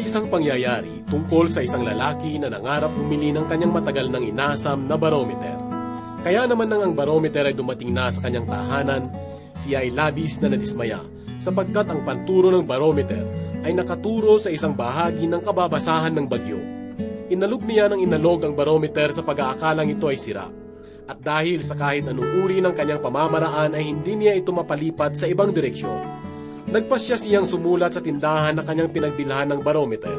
May isang pangyayari tungkol sa isang lalaki na nangarap bumili ng kanyang matagal ng inasam na barometer. Kaya naman nang ang barometer ay dumating na sa kanyang tahanan, siya ay labis na nadismaya sapagkat ang panturo ng barometer ay nakaturo sa isang bahagi ng kababasahan ng bagyo. Inalog niya ng inalog ang barometer sa pag-aakalang ito ay sira. At dahil sa kahit anong uri ng kanyang pamamaraan ay hindi niya ito mapalipat sa ibang direksyon, nagpasya siyang sumulat sa tindahan na kanyang pinagbilhan ng barometer.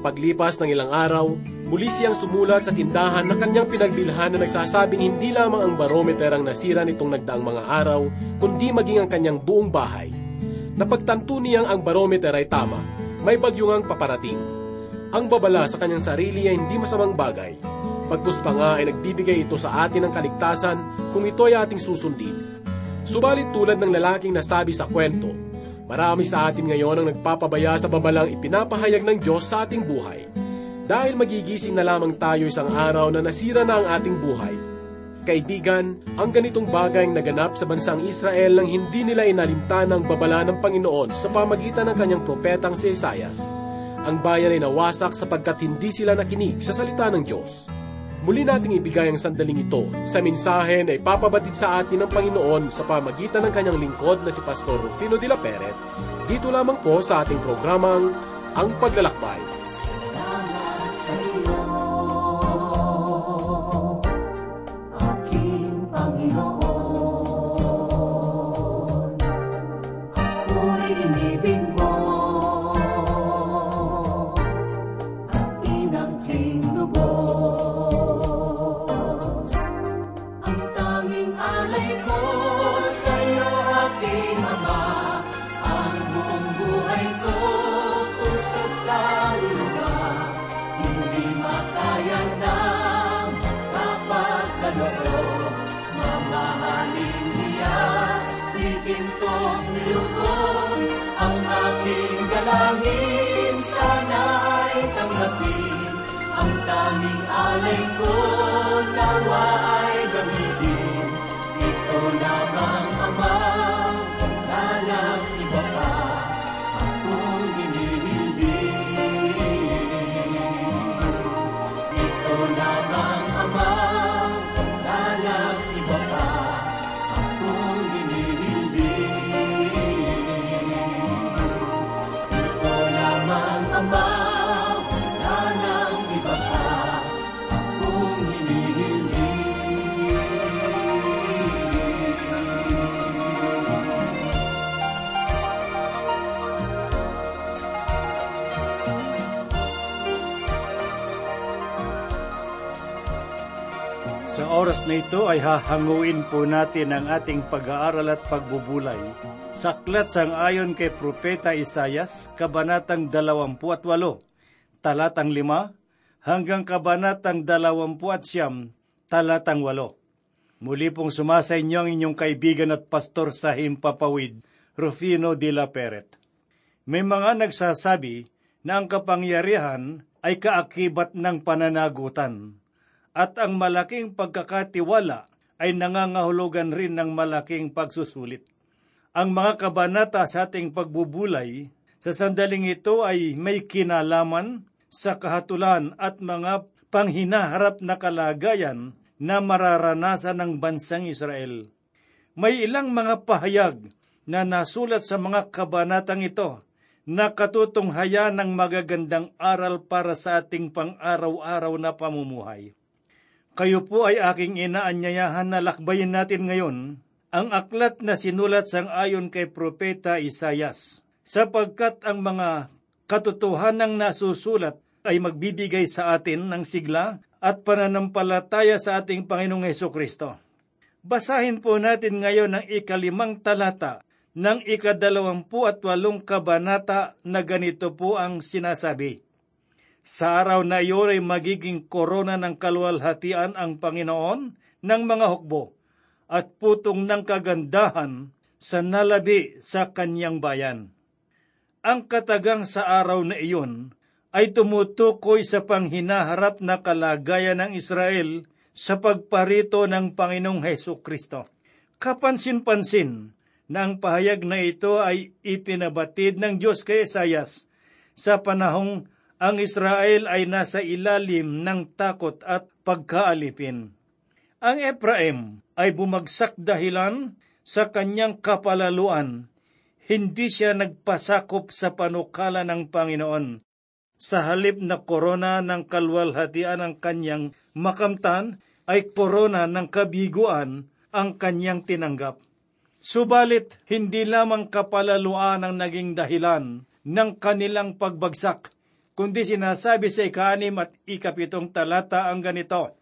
Paglipas ng ilang araw, muli siyang sumulat sa tindahan na kanyang pinagbilhan na nagsasabing hindi lamang ang barometer ang nasira nitong nagdaang mga araw, kundi maging ang kanyang buong bahay. Napagtanto niyang ang barometer ay tama, may bagyong paparating. Ang babala sa kanyang sarili ay hindi masamang bagay. Pagpus pa nga ay nagbibigay ito sa atin ng kaligtasan kung ito ay ating susundin. Subalit tulad ng lalaking nasabi sa kwento, marami sa atin ngayon ang nagpapabaya sa babalang ipinapahayag ng Diyos sa ating buhay. Dahil magigising na lamang tayo isang araw na nasira na ang ating buhay, Kaibigan, ang ganitong bagay ang naganap sa bansang Israel nang hindi nila inalimtan ang babala ng Panginoon sa pamagitan ng kanyang propetang si Isayas. Ang bayan ay nawasak sapagkat hindi sila nakinig sa salita ng Diyos. Muli nating ibigay ang sandaling ito sa mensahe na ipapabatid sa atin ng Panginoon sa pamagitan ng kanyang lingkod na si Pastor Rufino de la Peret, dito lamang po sa ating programang Ang Paglalakbay. Na ito ay hahanguin po natin ang ating pag-aaral at pagbubulay sa aklat sang ayon kay Propeta Isayas, Kabanatang 28, talatang 5, hanggang Kabanatang 29, talatang 8. Muli pong sumasa inyo ang inyong kaibigan at pastor sa Himpapawid, Rufino de la Peret. May mga nagsasabi na ang kapangyarihan ay kaakibat ng pananagutan at ang malaking pagkakatiwala ay nangangahulugan rin ng malaking pagsusulit. Ang mga kabanata sa ating pagbubulay sa sandaling ito ay may kinalaman sa kahatulan at mga panghinaharap na kalagayan na mararanasan ng bansang Israel. May ilang mga pahayag na nasulat sa mga kabanatang ito na katutunghaya ng magagandang aral para sa ating pang-araw-araw na pamumuhay. Kayo po ay aking inaanyayahan na lakbayin natin ngayon ang aklat na sinulat sang ayon kay Propeta Isayas, sapagkat ang mga katotohanang nasusulat ay magbibigay sa atin ng sigla at pananampalataya sa ating Panginoong Heso Kristo. Basahin po natin ngayon ang ikalimang talata ng ikadalawampu at walong kabanata na ganito po ang sinasabi. Sa araw na iyon ay magiging korona ng kaluwalhatian ang Panginoon ng mga hukbo at putong ng kagandahan sa nalabi sa kanyang bayan. Ang katagang sa araw na iyon ay tumutukoy sa panghinaharap na kalagayan ng Israel sa pagparito ng Panginoong Heso Kristo. Kapansin-pansin na ang pahayag na ito ay ipinabatid ng Diyos kay Esayas sa panahong ang Israel ay nasa ilalim ng takot at pagkaalipin. Ang Ephraim ay bumagsak dahilan sa kanyang kapalaluan. Hindi siya nagpasakop sa panukala ng Panginoon. Sa halip na korona ng kalwalhatian ng kanyang makamtan, ay korona ng kabiguan ang kanyang tinanggap. Subalit, hindi lamang kapalaluan ang naging dahilan ng kanilang pagbagsak, kundi sinasabi sa ikanim at ikapitong talata ang ganito,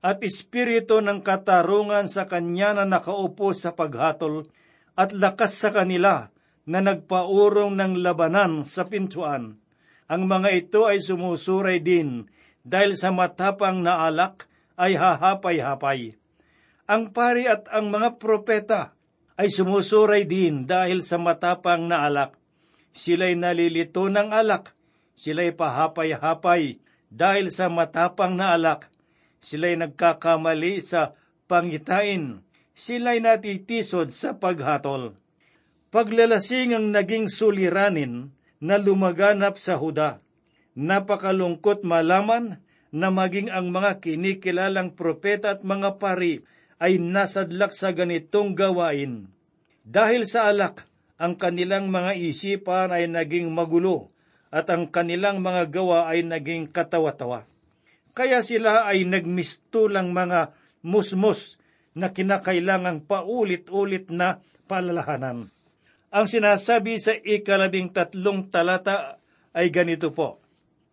At espiritu ng katarungan sa kanya na nakaupo sa paghatol, at lakas sa kanila na nagpaurong ng labanan sa pintuan. Ang mga ito ay sumusuray din dahil sa matapang na alak ay hahapay-hapay. Ang pari at ang mga propeta ay sumusuray din dahil sa matapang na alak. Sila'y nalilito ng alak, sila'y pahapay-hapay dahil sa matapang na alak. Sila'y nagkakamali sa pangitain, sila'y natitisod sa paghatol. Paglalasing ang naging suliranin na lumaganap sa Huda. Napakalungkot malaman na maging ang mga kinikilalang propeta at mga pari ay nasadlak sa ganitong gawain. Dahil sa alak, ang kanilang mga isipan ay naging magulo at ang kanilang mga gawa ay naging katawa-tawa. Kaya sila ay nagmistulang mga musmos na kinakailangang paulit-ulit na palalahanan. Ang sinasabi sa ikalabing tatlong talata ay ganito po,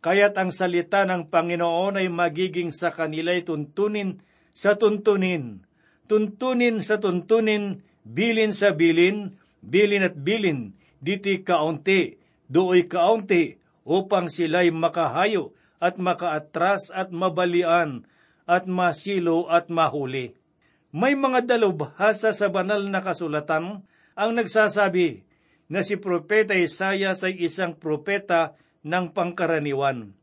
Kaya't ang salita ng Panginoon ay magiging sa kanila'y tuntunin sa tuntunin, tuntunin sa tuntunin, bilin sa bilin, bilin at bilin, diti kaunti, dooy kaunti, upang sila'y makahayo at makaatras at mabalian at masilo at mahuli. May mga dalubhasa sa banal na kasulatan ang nagsasabi na si Propeta Isayas ay isang propeta ng pangkaraniwan.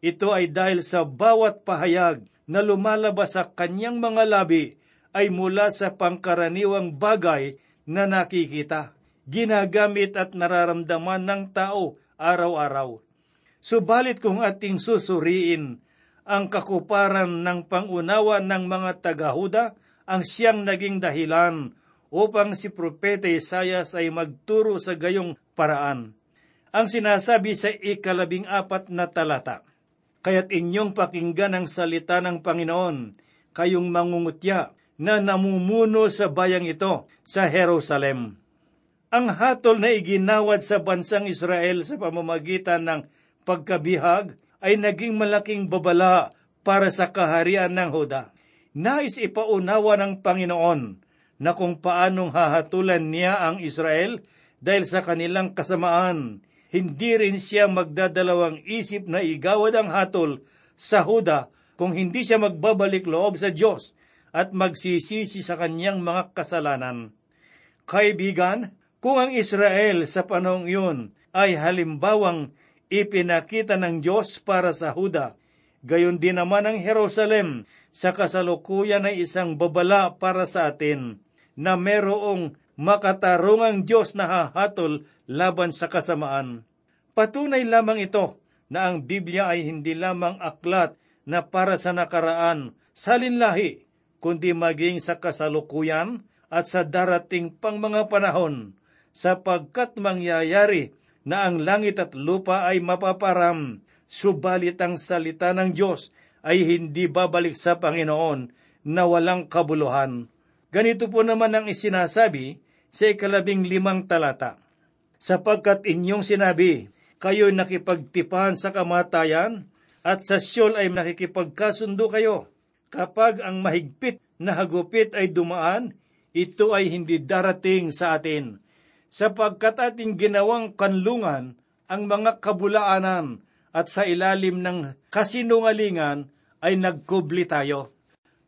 Ito ay dahil sa bawat pahayag na lumalabas sa kanyang mga labi ay mula sa pangkaraniwang bagay na nakikita, ginagamit at nararamdaman ng tao araw-araw. Subalit kung ating susuriin ang kakuparan ng pangunawa ng mga tagahuda, ang siyang naging dahilan upang si Propeta Isayas ay magturo sa gayong paraan. Ang sinasabi sa ikalabing apat na talata, Kaya't inyong pakinggan ang salita ng Panginoon, kayong mangungutya na namumuno sa bayang ito sa Jerusalem. Ang hatol na iginawad sa bansang Israel sa pamamagitan ng pagkabihag ay naging malaking babala para sa kaharian ng Huda. Nais ipaunawa ng Panginoon na kung paanong hahatulan niya ang Israel dahil sa kanilang kasamaan, hindi rin siya magdadalawang isip na igawad ang hatol sa Huda kung hindi siya magbabalik loob sa Diyos at magsisisi sa kanyang mga kasalanan. Kaibigan, kung ang Israel sa panahong iyon ay halimbawang ipinakita ng Diyos para sa Huda, gayon din naman ang Jerusalem sa kasalukuyan ay isang babala para sa atin na merong makatarungang Diyos na hahatol laban sa kasamaan. Patunay lamang ito na ang Biblia ay hindi lamang aklat na para sa nakaraan, salinlahi, kundi maging sa kasalukuyan at sa darating pang mga panahon, sapagkat mangyayari na ang langit at lupa ay mapaparam, subalit ang salita ng Diyos ay hindi babalik sa Panginoon na walang kabuluhan. Ganito po naman ang isinasabi sa ikalabing limang talata. Sapagkat inyong sinabi, kayo nakipagtipan sa kamatayan, at sa siyol ay nakikipagkasundo kayo. Kapag ang mahigpit na hagupit ay dumaan, ito ay hindi darating sa atin. Sapagkat ating ginawang kanlungan ang mga kabulaanan at sa ilalim ng kasinungalingan ay nagkubli tayo.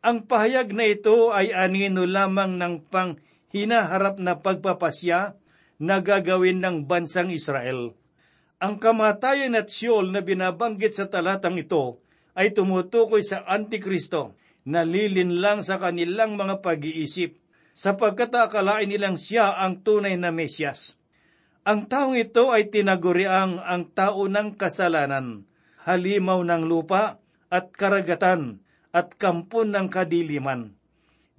Ang pahayag na ito ay anino lamang ng pang hinaharap na pagpapasya na gagawin ng bansang Israel. Ang kamatayan at siyol na binabanggit sa talatang ito ay tumutukoy sa Antikristo na lilin lang sa kanilang mga pag-iisip sapagkat akalain nilang siya ang tunay na Mesyas. Ang taong ito ay tinaguriang ang tao ng kasalanan, halimaw ng lupa at karagatan at kampon ng kadiliman.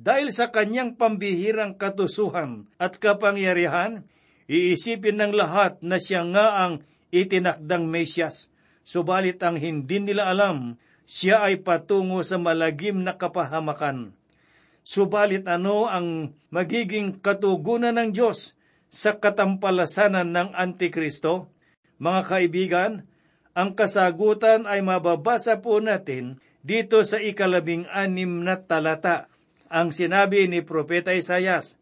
Dahil sa kanyang pambihirang katusuhan at kapangyarihan, iisipin ng lahat na siya nga ang itinakdang Mesyas. Subalit ang hindi nila alam, siya ay patungo sa malagim na kapahamakan. Subalit ano ang magiging katugunan ng Diyos sa katampalasanan ng Antikristo? Mga kaibigan, ang kasagutan ay mababasa po natin dito sa ikalabing anim na talata ang sinabi ni Propeta Isayas.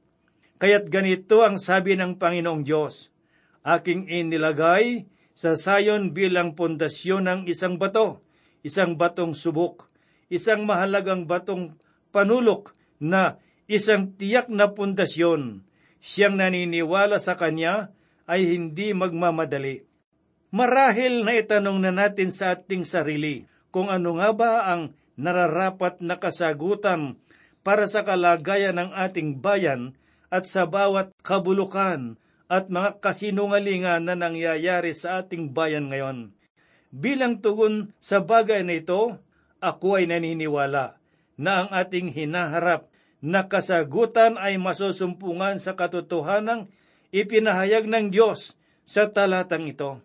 Kaya't ganito ang sabi ng Panginoong Diyos, Aking inilagay sa sayon bilang pundasyon ng isang bato, isang batong subok, isang mahalagang batong panulok na isang tiyak na pundasyon. Siyang naniniwala sa Kanya ay hindi magmamadali. Marahil na itanong na natin sa ating sarili kung ano nga ba ang nararapat na kasagutan para sa kalagayan ng ating bayan at sa bawat kabulukan at mga kasinungalingan na nangyayari sa ating bayan ngayon. Bilang tugon sa bagay na ito, ako ay naniniwala na ang ating hinaharap na kasagutan ay masusumpungan sa katotohanang ipinahayag ng Diyos sa talatang ito.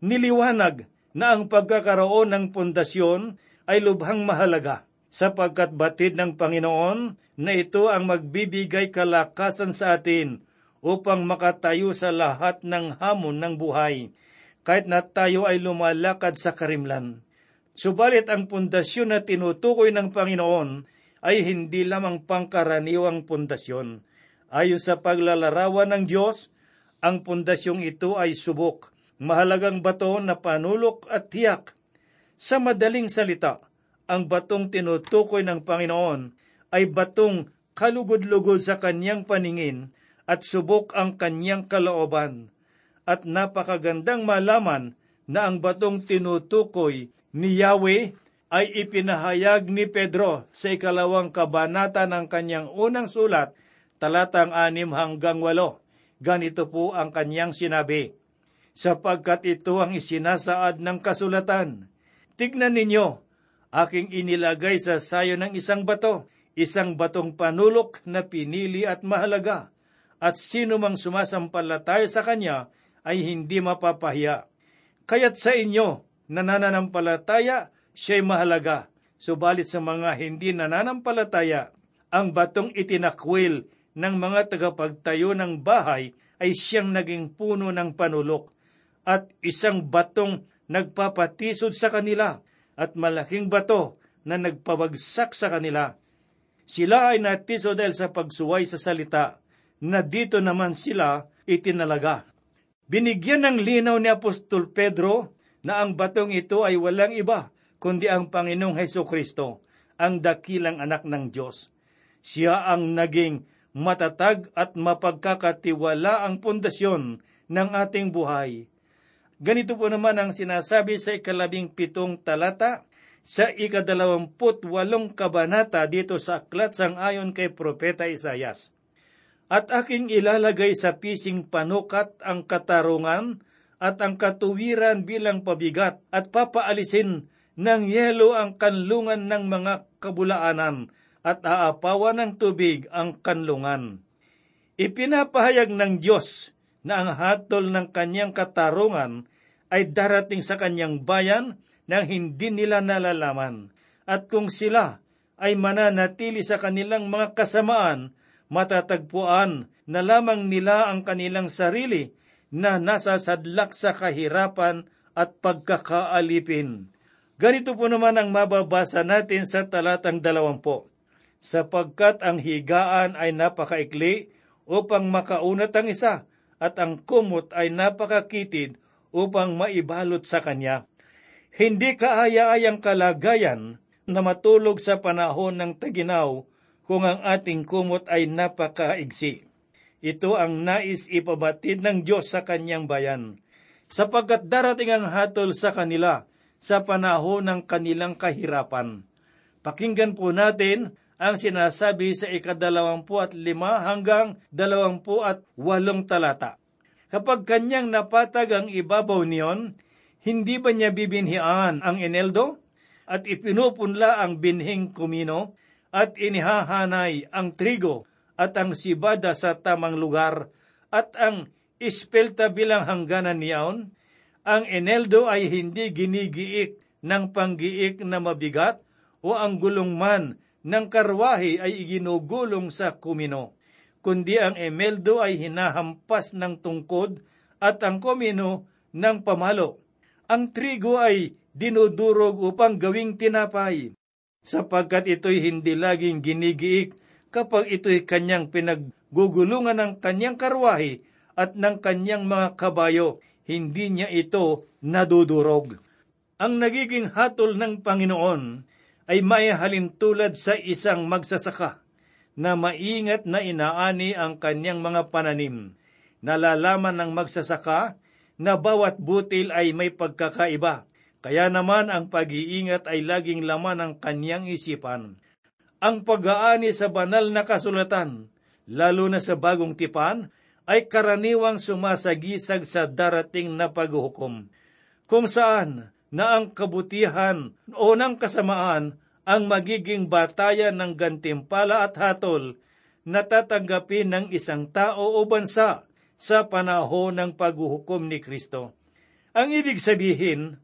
Niliwanag na ang pagkakaroon ng pundasyon ay lubhang mahalaga sapagkat batid ng Panginoon na ito ang magbibigay kalakasan sa atin upang makatayo sa lahat ng hamon ng buhay, kahit na tayo ay lumalakad sa karimlan. Subalit ang pundasyon na tinutukoy ng Panginoon ay hindi lamang pangkaraniwang pundasyon. Ayon sa paglalarawan ng Diyos, ang pundasyong ito ay subok, mahalagang bato na panulok at tiyak. Sa madaling salita, ang batong tinutukoy ng Panginoon ay batong kalugod-lugod sa kanyang paningin at subok ang kanyang kalooban. At napakagandang malaman na ang batong tinutukoy ni Yahweh ay ipinahayag ni Pedro sa ikalawang kabanata ng kanyang unang sulat, talatang anim hanggang walo. Ganito po ang kanyang sinabi, Sapagkat ito ang isinasaad ng kasulatan, Tignan ninyo, aking inilagay sa sayo ng isang bato, isang batong panulok na pinili at mahalaga, at sino mang sumasampalataya sa kanya ay hindi mapapahiya. Kaya't sa inyo, nananampalataya, siya'y mahalaga. Subalit sa mga hindi nananampalataya, ang batong itinakwil ng mga tagapagtayo ng bahay ay siyang naging puno ng panulok at isang batong nagpapatisod sa kanila at malaking bato na nagpabagsak sa kanila. Sila ay natiso dahil sa pagsuway sa salita na dito naman sila itinalaga. Binigyan ng linaw ni Apostol Pedro na ang batong ito ay walang iba kundi ang Panginoong Heso Kristo, ang dakilang anak ng Diyos. Siya ang naging matatag at mapagkakatiwala ang pundasyon ng ating buhay. Ganito po naman ang sinasabi sa ikalabing pitong talata sa ikadalawamput walong kabanata dito sa aklat sang ayon kay Propeta Isayas. At aking ilalagay sa pising panukat ang katarungan at ang katuwiran bilang pabigat at papaalisin ng yelo ang kanlungan ng mga kabulaanan at aapawan ng tubig ang kanlungan. Ipinapahayag ng Diyos na ang hatol ng kanyang katarungan ay darating sa kanyang bayan nang hindi nila nalalaman. At kung sila ay mananatili sa kanilang mga kasamaan, matatagpuan na lamang nila ang kanilang sarili na nasa sadlak sa kahirapan at pagkakaalipin. Ganito po naman ang mababasa natin sa talatang dalawampo. Sapagkat ang higaan ay napakaikli upang makaunat ang isa at ang kumot ay napakakitid upang maibalot sa kanya. Hindi kaaya-ayang kalagayan na matulog sa panahon ng taginaw kung ang ating kumot ay napakaigsi. Ito ang nais ipabatid ng Diyos sa kanyang bayan, sapagkat darating ang hatol sa kanila sa panahon ng kanilang kahirapan. Pakinggan po natin ang sinasabi sa ikadalawampu at lima hanggang dalawampu at walong talata. Kapag kanyang napatag ang ibabaw niyon, hindi ba niya bibinhian ang eneldo? At ipinupunla ang binhing kumino, at inihahanay ang trigo at ang sibada sa tamang lugar, at ang ispelta bilang hangganan niyaon? Ang eneldo ay hindi ginigiik ng panggiik na mabigat, o ang gulong man ng karwahe ay iginugulong sa kumino kundi ang emeldo ay hinahampas ng tungkod at ang komino ng pamalo. Ang trigo ay dinudurog upang gawing tinapay, sapagkat ito'y hindi laging ginigiik kapag ito'y kanyang pinaggugulungan ng kanyang karwahe at ng kanyang mga kabayo, hindi niya ito nadudurog. Ang nagiging hatol ng Panginoon ay maihalin tulad sa isang magsasaka na maingat na inaani ang kanyang mga pananim. Nalalaman ng magsasaka na bawat butil ay may pagkakaiba, kaya naman ang pag-iingat ay laging laman ng kanyang isipan. Ang pag-aani sa banal na kasulatan, lalo na sa bagong tipan, ay karaniwang sumasagisag sa darating na paghuhukom, kung saan na ang kabutihan o ng kasamaan ang magiging batayan ng gantimpala at hatol na tatanggapin ng isang tao o bansa sa panahon ng paghuhukom ni Kristo. Ang ibig sabihin,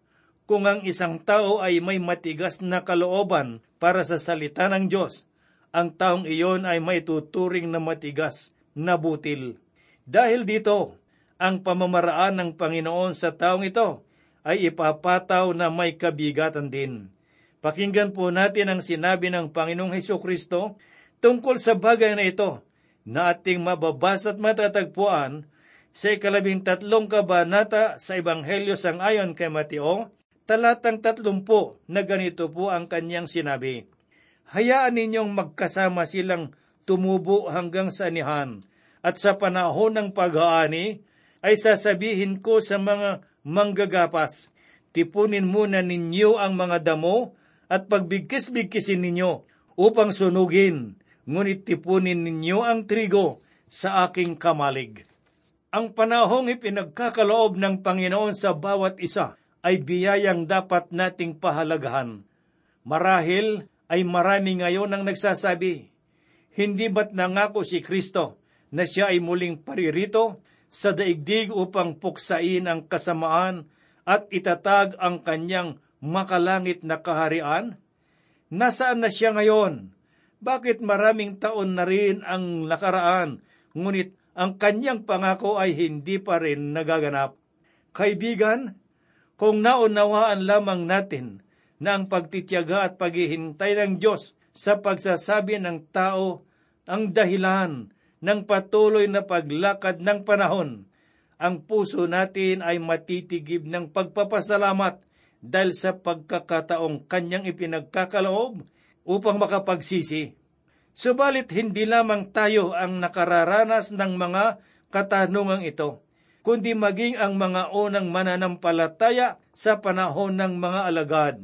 kung ang isang tao ay may matigas na kalooban para sa salita ng Diyos, ang taong iyon ay may tuturing na matigas na butil. Dahil dito, ang pamamaraan ng Panginoon sa taong ito ay ipapataw na may kabigatan din. Pakinggan po natin ang sinabi ng Panginoong Heso Kristo tungkol sa bagay na ito na ating mababasa at matatagpuan sa ikalabing tatlong kabanata sa Ebanghelyo sang ayon kay Mateo, talatang tatlumpo na ganito po ang kanyang sinabi. Hayaan ninyong magkasama silang tumubo hanggang sa anihan, at sa panahon ng pag-aani ay sasabihin ko sa mga manggagapas, tipunin muna ninyo ang mga damo at pagbigkis-bigkisin ninyo upang sunugin, ngunit tipunin ninyo ang trigo sa aking kamalig. Ang panahong ipinagkakaloob ng Panginoon sa bawat isa ay biyayang dapat nating pahalagahan. Marahil ay marami ngayon ang nagsasabi, hindi ba't nangako si Kristo na siya ay muling paririto sa daigdig upang puksain ang kasamaan at itatag ang kanyang makalangit na kaharian? Nasaan na siya ngayon? Bakit maraming taon na rin ang nakaraan, ngunit ang kanyang pangako ay hindi pa rin nagaganap? Kaibigan, kung naunawaan lamang natin na ang pagtityaga at paghihintay ng Diyos sa pagsasabi ng tao ang dahilan ng patuloy na paglakad ng panahon, ang puso natin ay matitigib ng pagpapasalamat dahil sa pagkakataong kanyang ipinagkakaloob upang makapagsisi. Subalit hindi lamang tayo ang nakararanas ng mga katanungang ito, kundi maging ang mga unang mananampalataya sa panahon ng mga alagad.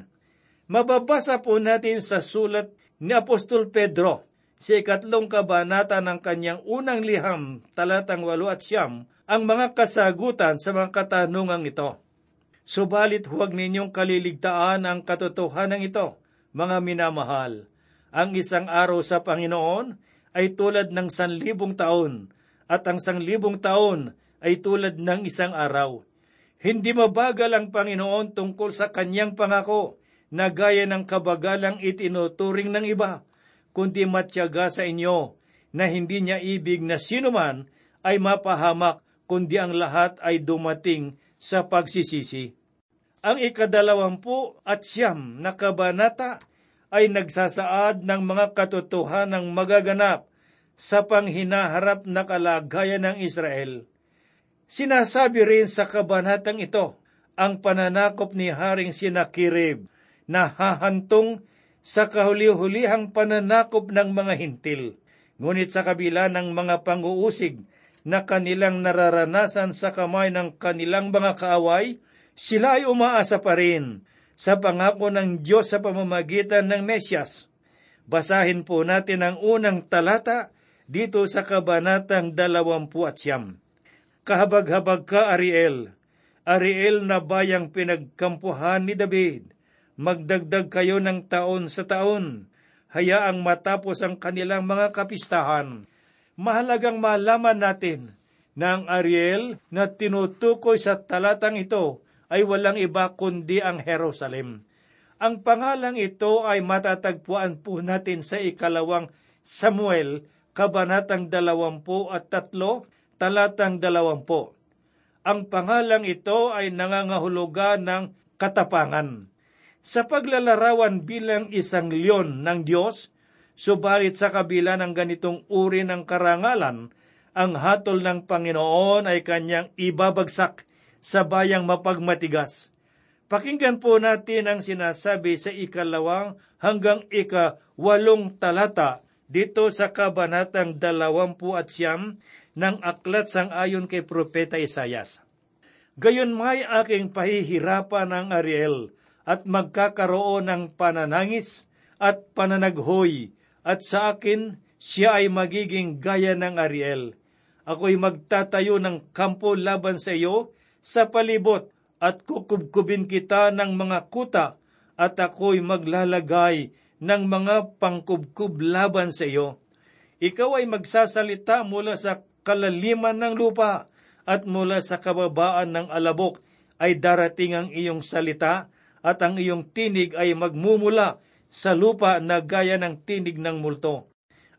Mababasa po natin sa sulat ni Apostol Pedro sa ikatlong kabanata ng kanyang unang liham, talatang walo at siyam, ang mga kasagutan sa mga katanungang ito. Subalit huwag ninyong kaliligtaan ang katotohanan ito, mga minamahal. Ang isang araw sa Panginoon ay tulad ng sanlibong taon, at ang sanlibong taon ay tulad ng isang araw. Hindi mabagal ang Panginoon tungkol sa kanyang pangako na gaya ng kabagalang itinuturing ng iba, kundi matyaga sa inyo na hindi niya ibig na sinuman ay mapahamak kundi ang lahat ay dumating sa pagsisisi. Ang ikadalawampu at siyam na kabanata ay nagsasaad ng mga katotohanang magaganap sa panghinaharap na kalagayan ng Israel. Sinasabi rin sa kabanatang ito ang pananakop ni Haring Sinakirib na hahantong sa kahuli-hulihang pananakop ng mga hintil. Ngunit sa kabila ng mga pang-uusig na kanilang nararanasan sa kamay ng kanilang mga kaaway, sila ay umaasa pa rin sa pangako ng Diyos sa pamamagitan ng Mesyas. Basahin po natin ang unang talata dito sa kabanatang dalawampu at siyam. Kahabag-habag ka, Ariel. Ariel na bayang pinagkampuhan ni David. Magdagdag kayo ng taon sa taon. Hayaang matapos ang kanilang mga kapistahan. Mahalagang malaman natin na ang Ariel na tinutukoy sa talatang ito ay walang iba kundi ang Jerusalem. Ang pangalang ito ay matatagpuan po natin sa ikalawang Samuel, kabanatang dalawampu at tatlo, talatang dalawampu. Ang pangalang ito ay nangangahulugan ng katapangan. Sa paglalarawan bilang isang leon ng Diyos, subalit sa kabila ng ganitong uri ng karangalan, ang hatol ng Panginoon ay kanyang ibabagsak sa bayang mapagmatigas. Pakinggan po natin ang sinasabi sa ikalawang hanggang ikawalong talata dito sa kabanatang dalawampu at siyam ng aklat sang ayon kay Propeta Isayas. Gayon may aking pahihirapan ng Ariel at magkakaroon ng pananangis at pananaghoy at sa akin siya ay magiging gaya ng Ariel. Ako'y magtatayo ng kampo laban sa iyo sa palibot at kukubkubin kita ng mga kuta at ako'y maglalagay ng mga pangkubkub laban sa iyo. Ikaw ay magsasalita mula sa kalaliman ng lupa at mula sa kababaan ng alabok ay darating ang iyong salita at ang iyong tinig ay magmumula sa lupa na gaya ng tinig ng multo.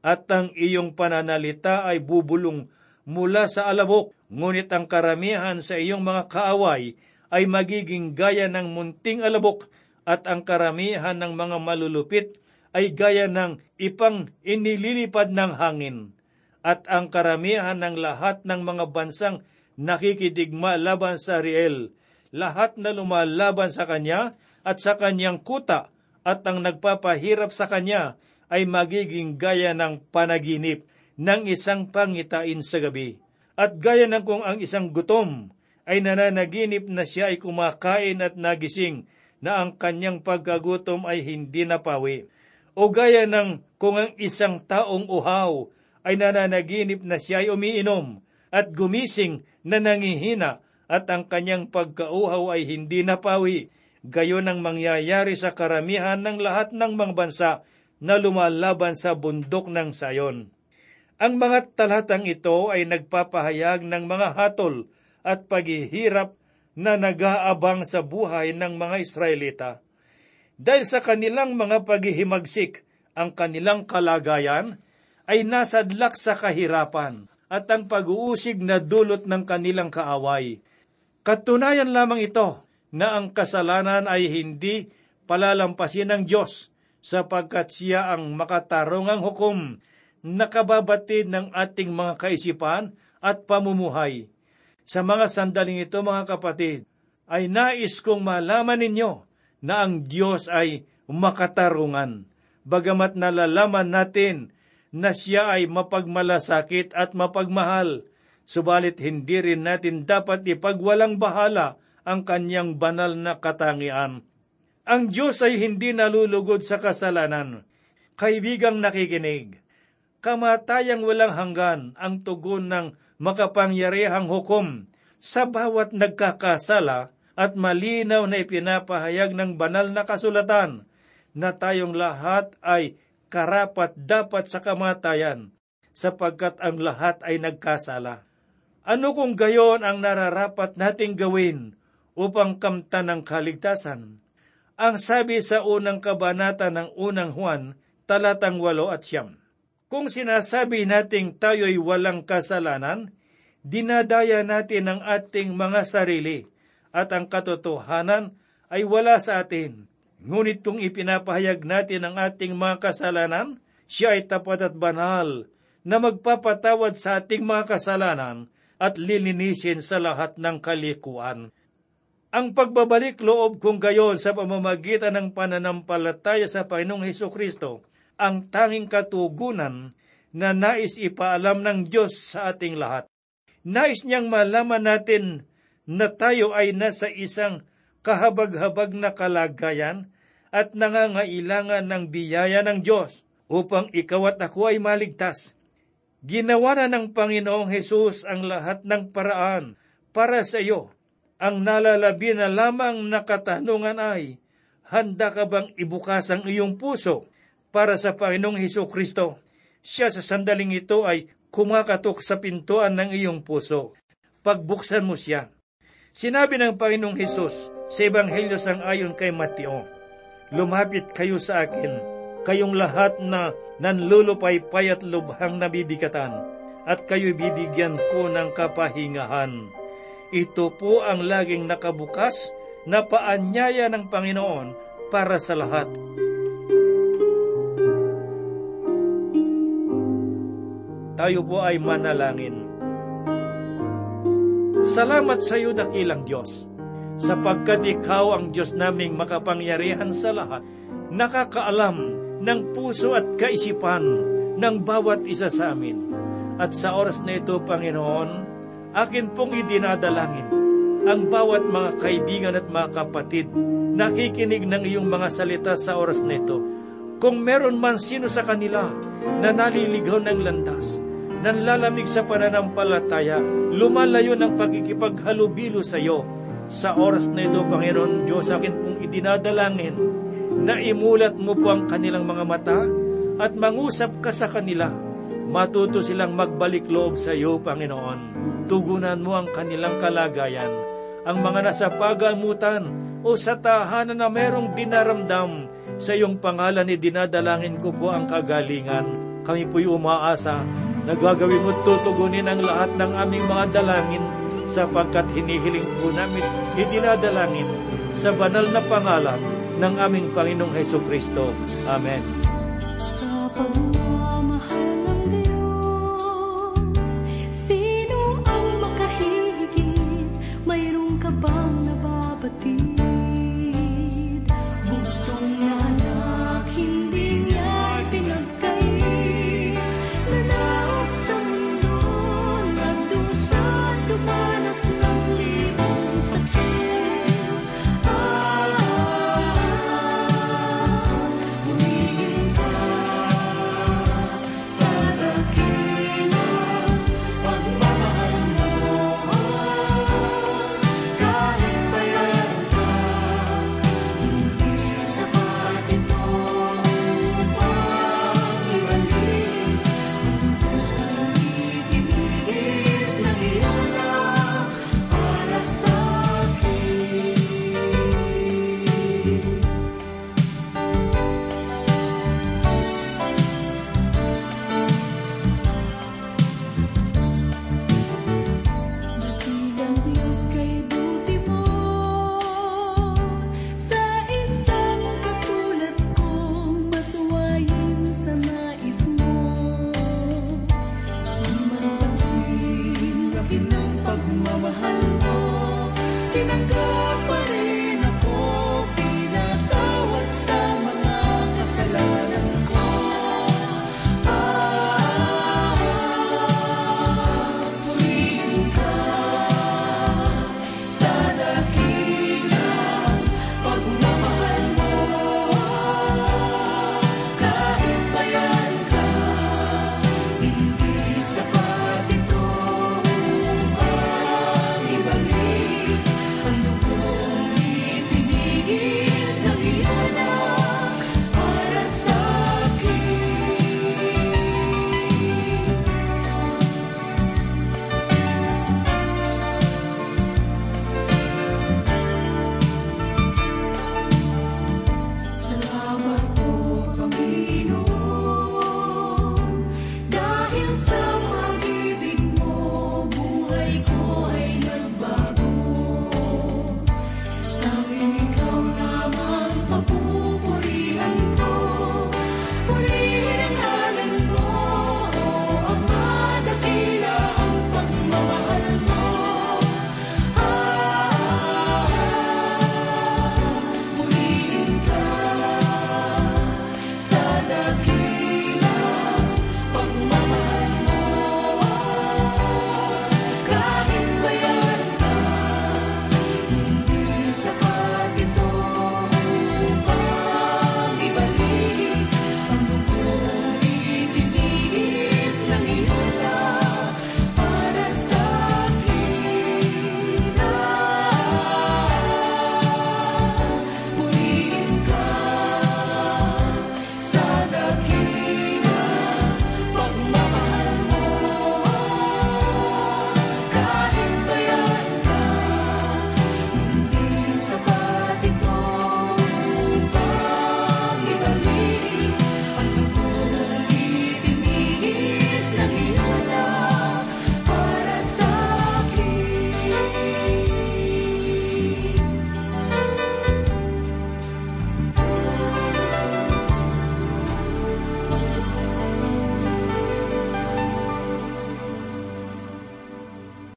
At ang iyong pananalita ay bubulong mula sa alabok, ngunit ang karamihan sa iyong mga kaaway ay magiging gaya ng munting alabok. At ang karamihan ng mga malulupit ay gaya ng ipang inililipad ng hangin. At ang karamihan ng lahat ng mga bansang nakikidigma laban sa Ariel, lahat na lumalaban sa kanya at sa kanyang kuta at ang nagpapahirap sa kanya ay magiging gaya ng panaginip ng isang pangitain sa gabi. At gaya ng kung ang isang gutom ay nananaginip na siya ay kumakain at nagising na ang kanyang pagkagutom ay hindi napawi. O gaya ng kung ang isang taong uhaw ay nananaginip na siya ay umiinom at gumising na nangihina at ang kanyang pagkauhaw ay hindi napawi. Gayon ang mangyayari sa karamihan ng lahat ng mga bansa na lumalaban sa bundok ng sayon. Ang mga talatang ito ay nagpapahayag ng mga hatol at paghihirap na nag-aabang sa buhay ng mga Israelita. Dahil sa kanilang mga paghihimagsik, ang kanilang kalagayan ay nasadlak sa kahirapan at ang pag-uusig na dulot ng kanilang kaaway. Katunayan lamang ito na ang kasalanan ay hindi palalampasin ng Diyos sapagkat siya ang makatarungang hukom nakababatid ng ating mga kaisipan at pamumuhay. Sa mga sandaling ito mga kapatid, ay nais kong malaman ninyo na ang Diyos ay makatarungan. Bagamat nalalaman natin na siya ay mapagmalasakit at mapagmahal, subalit hindi rin natin dapat ipagwalang bahala ang kanyang banal na katangian. Ang Diyos ay hindi nalulugod sa kasalanan. Kaibigang nakikinig, kamatayang walang hanggan ang tugon ng makapangyarihang hukom sa bawat nagkakasala at malinaw na ipinapahayag ng banal na kasulatan na tayong lahat ay karapat dapat sa kamatayan, sapagkat ang lahat ay nagkasala. Ano kung gayon ang nararapat nating gawin upang kamtan ng kaligtasan? Ang sabi sa unang kabanata ng unang Juan, talatang walo at siyam. Kung sinasabi nating tayo'y walang kasalanan, dinadaya natin ang ating mga sarili at ang katotohanan ay wala sa atin. Ngunit kung ipinapahayag natin ang ating mga kasalanan, siya ay tapat at banal na magpapatawad sa ating mga kasalanan at lilinisin sa lahat ng kalikuan. Ang pagbabalik loob kung gayon sa pamamagitan ng pananampalataya sa Panginoong Heso Kristo ang tanging katugunan na nais ipaalam ng Diyos sa ating lahat. Nais niyang malaman natin na tayo ay nasa isang kahabag-habag na kalagayan at nangangailangan ng biyaya ng Diyos upang ikaw at ako ay maligtas. Ginawa na ng Panginoong Hesus ang lahat ng paraan para sa iyo. Ang nalalabi na lamang na katanungan ay, handa ka bang ibukas ang iyong puso para sa Panginoong Heso Kristo? Siya sa sandaling ito ay kumakatok sa pintuan ng iyong puso. Pagbuksan mo siya. Sinabi ng Panginoong Hesus sa Ebanghelyo sang ayon kay Mateo, Lumapit kayo sa akin, kayong lahat na nanlulupaypay at lubhang nabibigatan, at kayo bibigyan ko ng kapahingahan. Ito po ang laging nakabukas na paanyaya ng Panginoon para sa lahat. Tayo po ay manalangin. Salamat sa iyo, dakilang Diyos, sapagkat ikaw ang Diyos naming makapangyarihan sa lahat, nakakaalam ng puso at kaisipan ng bawat isa sa amin. At sa oras na ito, Panginoon, akin pong idinadalangin ang bawat mga kaibigan at mga kapatid nakikinig ng iyong mga salita sa oras na ito. Kung meron man sino sa kanila na naliligaw ng landas, nanlalamig sa pananampalataya, lumalayo ng pagkikipaghalubilo sa iyo. Sa oras na ito, Panginoon Diyos, akin pong idinadalangin na imulat mo po ang kanilang mga mata at mangusap ka sa kanila. Matuto silang magbalik loob sa iyo, Panginoon. Tugunan mo ang kanilang kalagayan. Ang mga nasa pagamutan o sa tahanan na merong dinaramdam, sa iyong pangalan ni dinadalangin ko po ang kagalingan. Kami po'y umaasa na gagawin mo tutugunin ang lahat ng aming mga dalangin sapagkat hinihiling po namin idinadalangin sa banal na pangalan ng aming Panginoong Heso Kristo. Amen. Sa